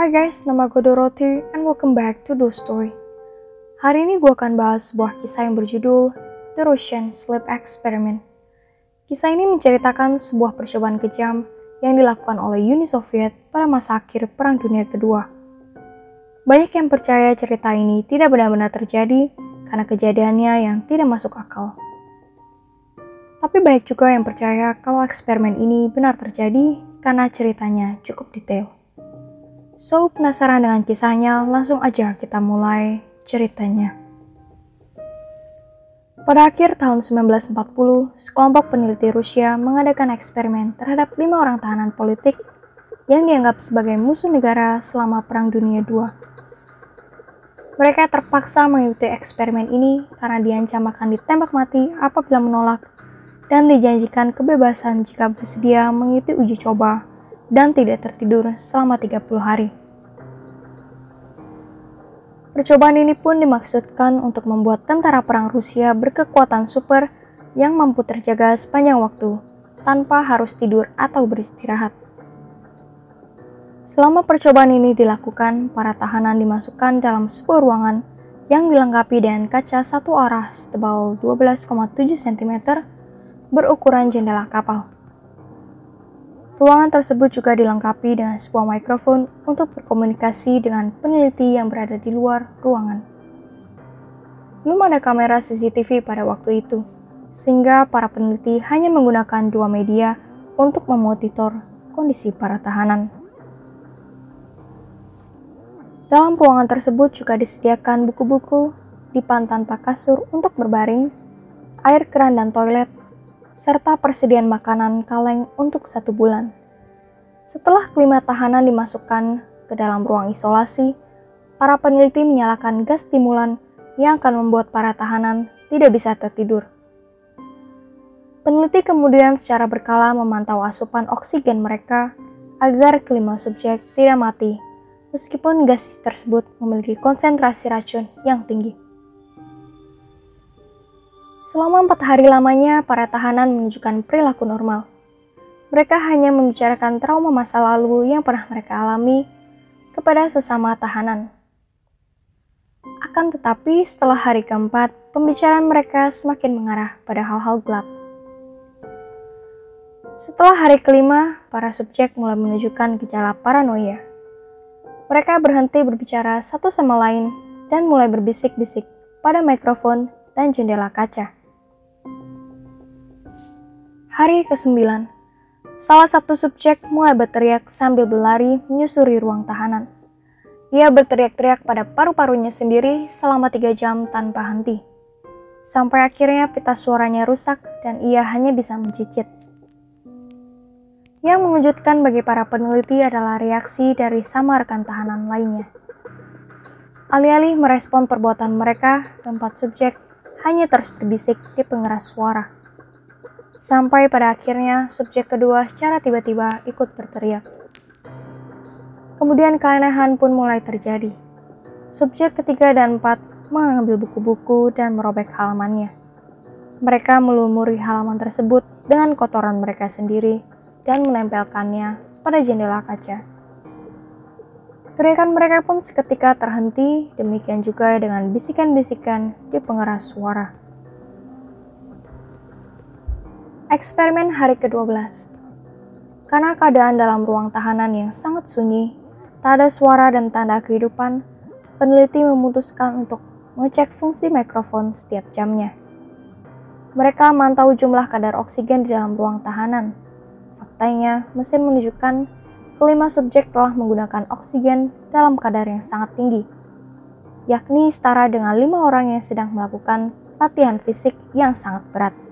Hai guys, nama gue Dorothy and welcome back to Do Story. Hari ini gue akan bahas sebuah kisah yang berjudul The Russian Sleep Experiment. Kisah ini menceritakan sebuah percobaan kejam yang dilakukan oleh Uni Soviet pada masa akhir Perang Dunia Kedua. Banyak yang percaya cerita ini tidak benar-benar terjadi karena kejadiannya yang tidak masuk akal. Tapi banyak juga yang percaya kalau eksperimen ini benar terjadi karena ceritanya cukup detail. So, penasaran dengan kisahnya? Langsung aja kita mulai ceritanya. Pada akhir tahun 1940, sekelompok peneliti Rusia mengadakan eksperimen terhadap lima orang tahanan politik yang dianggap sebagai musuh negara selama Perang Dunia II. Mereka terpaksa mengikuti eksperimen ini karena diancam akan ditembak mati apabila menolak dan dijanjikan kebebasan jika bersedia mengikuti uji coba dan tidak tertidur selama 30 hari. Percobaan ini pun dimaksudkan untuk membuat tentara perang Rusia berkekuatan super yang mampu terjaga sepanjang waktu tanpa harus tidur atau beristirahat. Selama percobaan ini dilakukan, para tahanan dimasukkan dalam sebuah ruangan yang dilengkapi dengan kaca satu arah setebal 12,7 cm berukuran jendela kapal. Ruangan tersebut juga dilengkapi dengan sebuah mikrofon untuk berkomunikasi dengan peneliti yang berada di luar ruangan. Belum ada kamera CCTV pada waktu itu, sehingga para peneliti hanya menggunakan dua media untuk memonitor kondisi para tahanan. Dalam ruangan tersebut juga disediakan buku-buku, dipan tanpa kasur untuk berbaring, air keran dan toilet, serta persediaan makanan kaleng untuk satu bulan. Setelah kelima tahanan dimasukkan ke dalam ruang isolasi, para peneliti menyalakan gas stimulan yang akan membuat para tahanan tidak bisa tertidur. Peneliti kemudian secara berkala memantau asupan oksigen mereka agar kelima subjek tidak mati, meskipun gas tersebut memiliki konsentrasi racun yang tinggi. Selama empat hari lamanya, para tahanan menunjukkan perilaku normal. Mereka hanya membicarakan trauma masa lalu yang pernah mereka alami kepada sesama tahanan. Akan tetapi, setelah hari keempat, pembicaraan mereka semakin mengarah pada hal-hal gelap. Setelah hari kelima, para subjek mulai menunjukkan gejala paranoia. Mereka berhenti berbicara satu sama lain dan mulai berbisik-bisik pada mikrofon dan jendela kaca. Hari ke-9. Salah satu subjek mulai berteriak sambil berlari menyusuri ruang tahanan. Ia berteriak-teriak pada paru-parunya sendiri selama tiga jam tanpa henti. Sampai akhirnya pita suaranya rusak dan ia hanya bisa mencicit. Yang mengejutkan bagi para peneliti adalah reaksi dari sama rekan tahanan lainnya. Alih-alih merespon perbuatan mereka, tempat subjek hanya terus berbisik di pengeras suara. Sampai pada akhirnya subjek kedua secara tiba-tiba ikut berteriak. Kemudian keanehan pun mulai terjadi. Subjek ketiga dan empat mengambil buku-buku dan merobek halamannya. Mereka melumuri halaman tersebut dengan kotoran mereka sendiri dan menempelkannya pada jendela kaca. Teriakan mereka pun seketika terhenti, demikian juga dengan bisikan-bisikan di pengeras suara. Eksperimen hari ke-12 Karena keadaan dalam ruang tahanan yang sangat sunyi, tak ada suara dan tanda kehidupan, peneliti memutuskan untuk mengecek fungsi mikrofon setiap jamnya. Mereka mantau jumlah kadar oksigen di dalam ruang tahanan. Faktanya, mesin menunjukkan kelima subjek telah menggunakan oksigen dalam kadar yang sangat tinggi, yakni setara dengan lima orang yang sedang melakukan latihan fisik yang sangat berat.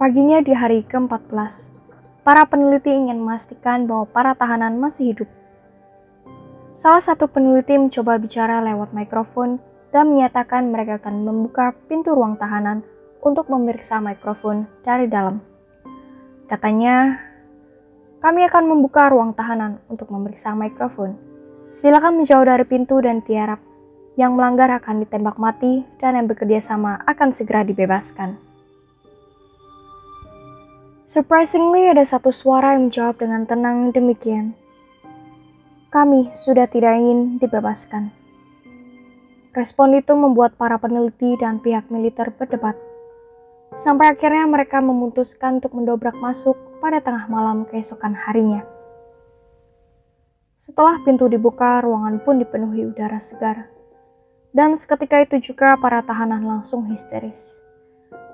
Paginya di hari ke-14, para peneliti ingin memastikan bahwa para tahanan masih hidup. Salah satu peneliti mencoba bicara lewat mikrofon dan menyatakan mereka akan membuka pintu ruang tahanan untuk memeriksa mikrofon dari dalam. Katanya, kami akan membuka ruang tahanan untuk memeriksa mikrofon. Silakan menjauh dari pintu dan tiarap. Yang melanggar akan ditembak mati dan yang bekerja sama akan segera dibebaskan. Surprisingly, ada satu suara yang menjawab dengan tenang demikian. kami sudah tidak ingin dibebaskan. Respon itu membuat para peneliti dan pihak militer berdebat. Sampai akhirnya mereka memutuskan untuk mendobrak masuk pada tengah malam keesokan harinya. Setelah pintu dibuka, ruangan pun dipenuhi udara segar. Dan seketika itu juga para tahanan langsung histeris.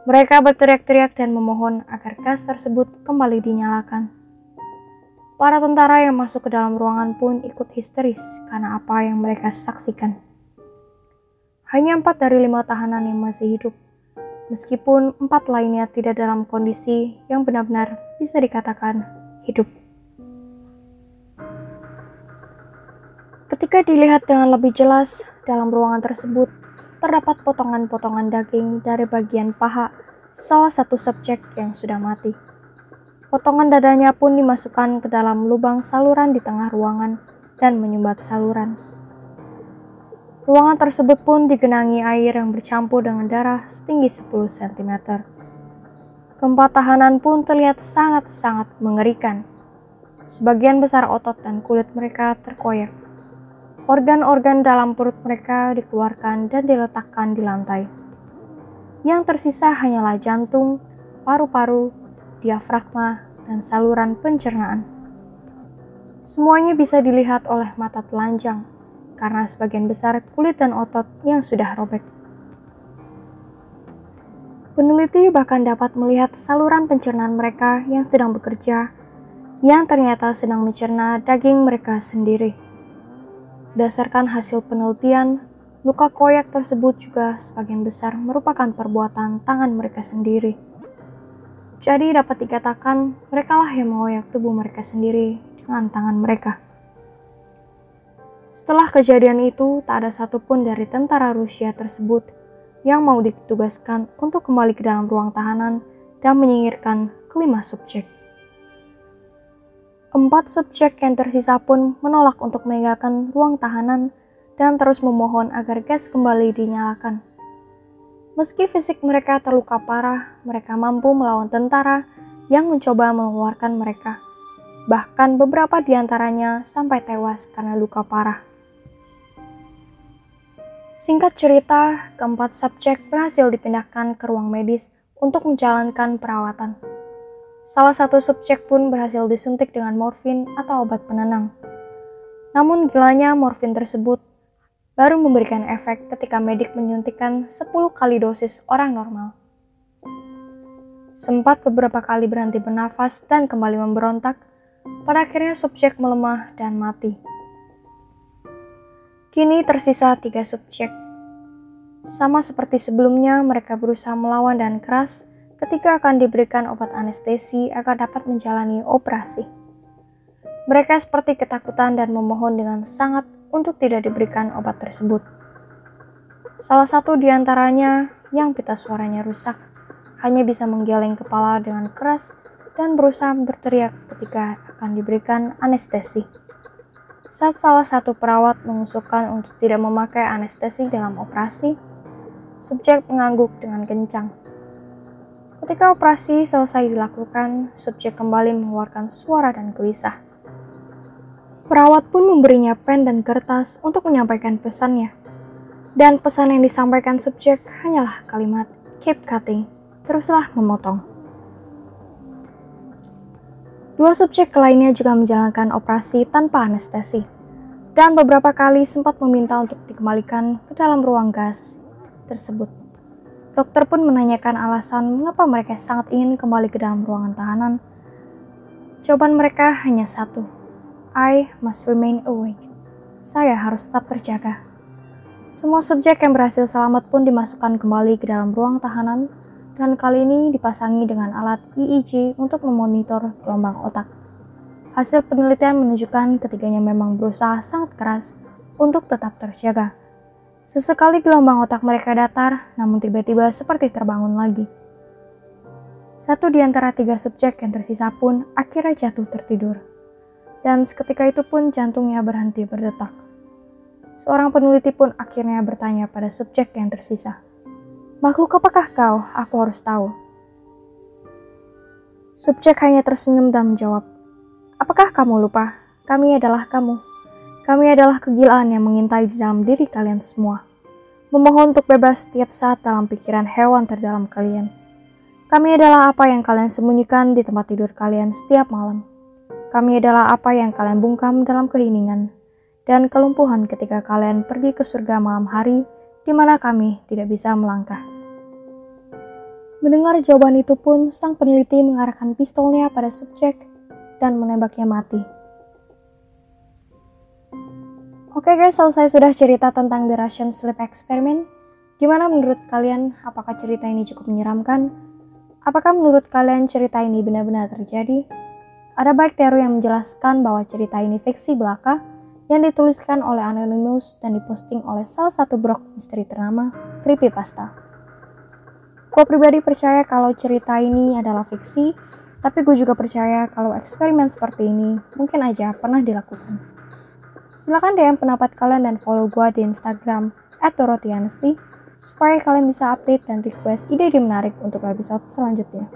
Mereka berteriak-teriak dan memohon agar gas tersebut kembali dinyalakan. Para tentara yang masuk ke dalam ruangan pun ikut histeris karena apa yang mereka saksikan. Hanya empat dari lima tahanan yang masih hidup, meskipun empat lainnya tidak dalam kondisi yang benar-benar bisa dikatakan hidup. Ketika dilihat dengan lebih jelas, dalam ruangan tersebut terdapat potongan-potongan daging dari bagian paha salah satu subjek yang sudah mati. Potongan dadanya pun dimasukkan ke dalam lubang saluran di tengah ruangan dan menyumbat saluran. Ruangan tersebut pun digenangi air yang bercampur dengan darah setinggi 10 cm. Keempat tahanan pun terlihat sangat-sangat mengerikan. Sebagian besar otot dan kulit mereka terkoyak. Organ-organ dalam perut mereka dikeluarkan dan diletakkan di lantai. Yang tersisa hanyalah jantung, paru-paru, diafragma, dan saluran pencernaan. Semuanya bisa dilihat oleh mata telanjang karena sebagian besar kulit dan otot yang sudah robek. Peneliti bahkan dapat melihat saluran pencernaan mereka yang sedang bekerja, yang ternyata sedang mencerna daging mereka sendiri. Berdasarkan hasil penelitian, luka koyak tersebut juga sebagian besar merupakan perbuatan tangan mereka sendiri. Jadi dapat dikatakan mereka lah yang mengoyak tubuh mereka sendiri dengan tangan mereka. Setelah kejadian itu, tak ada satupun dari tentara Rusia tersebut yang mau ditugaskan untuk kembali ke dalam ruang tahanan dan menyingkirkan kelima subjek. Empat subjek yang tersisa pun menolak untuk meninggalkan ruang tahanan dan terus memohon agar gas kembali dinyalakan. Meski fisik mereka terluka parah, mereka mampu melawan tentara yang mencoba mengeluarkan mereka. Bahkan beberapa di antaranya sampai tewas karena luka parah. Singkat cerita, keempat subjek berhasil dipindahkan ke ruang medis untuk menjalankan perawatan. Salah satu subjek pun berhasil disuntik dengan morfin atau obat penenang. Namun gilanya morfin tersebut baru memberikan efek ketika medik menyuntikkan 10 kali dosis orang normal. Sempat beberapa kali berhenti bernafas dan kembali memberontak, pada akhirnya subjek melemah dan mati. Kini tersisa tiga subjek. Sama seperti sebelumnya, mereka berusaha melawan dan keras ketika akan diberikan obat anestesi agar dapat menjalani operasi. Mereka seperti ketakutan dan memohon dengan sangat untuk tidak diberikan obat tersebut. Salah satu di antaranya yang pita suaranya rusak hanya bisa menggeleng kepala dengan keras dan berusaha berteriak ketika akan diberikan anestesi. Saat salah satu perawat mengusulkan untuk tidak memakai anestesi dalam operasi, subjek mengangguk dengan kencang. Ketika operasi selesai dilakukan, subjek kembali mengeluarkan suara dan gelisah. Perawat pun memberinya pen dan kertas untuk menyampaikan pesannya. Dan pesan yang disampaikan subjek hanyalah kalimat keep cutting, teruslah memotong. Dua subjek lainnya juga menjalankan operasi tanpa anestesi, dan beberapa kali sempat meminta untuk dikembalikan ke dalam ruang gas tersebut. Dokter pun menanyakan alasan mengapa mereka sangat ingin kembali ke dalam ruangan tahanan. Jawaban mereka hanya satu, I must remain awake. Saya harus tetap terjaga. Semua subjek yang berhasil selamat pun dimasukkan kembali ke dalam ruang tahanan dan kali ini dipasangi dengan alat EEG untuk memonitor gelombang otak. Hasil penelitian menunjukkan ketiganya memang berusaha sangat keras untuk tetap terjaga. Sesekali gelombang otak mereka datar, namun tiba-tiba seperti terbangun lagi. Satu di antara tiga subjek yang tersisa pun akhirnya jatuh tertidur. Dan seketika itu pun jantungnya berhenti berdetak. Seorang peneliti pun akhirnya bertanya pada subjek yang tersisa. Makhluk apakah kau? Aku harus tahu. Subjek hanya tersenyum dan menjawab, Apakah kamu lupa? Kami adalah kamu. Kami adalah kegilaan yang mengintai di dalam diri kalian semua. Memohon untuk bebas setiap saat dalam pikiran hewan terdalam kalian. Kami adalah apa yang kalian sembunyikan di tempat tidur kalian setiap malam. Kami adalah apa yang kalian bungkam dalam keheningan dan kelumpuhan ketika kalian pergi ke surga malam hari di mana kami tidak bisa melangkah. Mendengar jawaban itu pun, sang peneliti mengarahkan pistolnya pada subjek dan menembaknya mati. Oke guys, selesai sudah cerita tentang The Russian Sleep Experiment. Gimana menurut kalian? Apakah cerita ini cukup menyeramkan? Apakah menurut kalian cerita ini benar-benar terjadi? Ada baik teori yang menjelaskan bahwa cerita ini fiksi belaka yang dituliskan oleh Anonymous dan diposting oleh salah satu blog misteri ternama, Creepypasta. Gue pribadi percaya kalau cerita ini adalah fiksi, tapi gue juga percaya kalau eksperimen seperti ini mungkin aja pernah dilakukan. Silahkan DM pendapat kalian dan follow gue di Instagram at supaya kalian bisa update dan request ide-ide menarik untuk episode selanjutnya.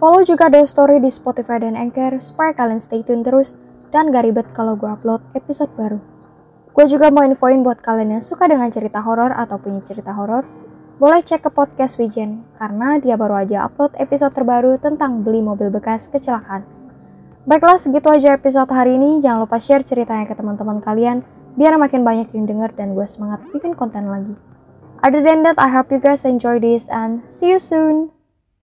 Follow juga Do Story di Spotify dan Anchor supaya kalian stay tune terus dan gak ribet kalau gue upload episode baru. Gue juga mau infoin buat kalian yang suka dengan cerita horor atau punya cerita horor, boleh cek ke podcast Wijen karena dia baru aja upload episode terbaru tentang beli mobil bekas kecelakaan. Baiklah, segitu aja episode hari ini. Jangan lupa share ceritanya ke teman-teman kalian, biar makin banyak yang denger dan gue semangat bikin konten lagi. Other than that, I hope you guys enjoy this and see you soon.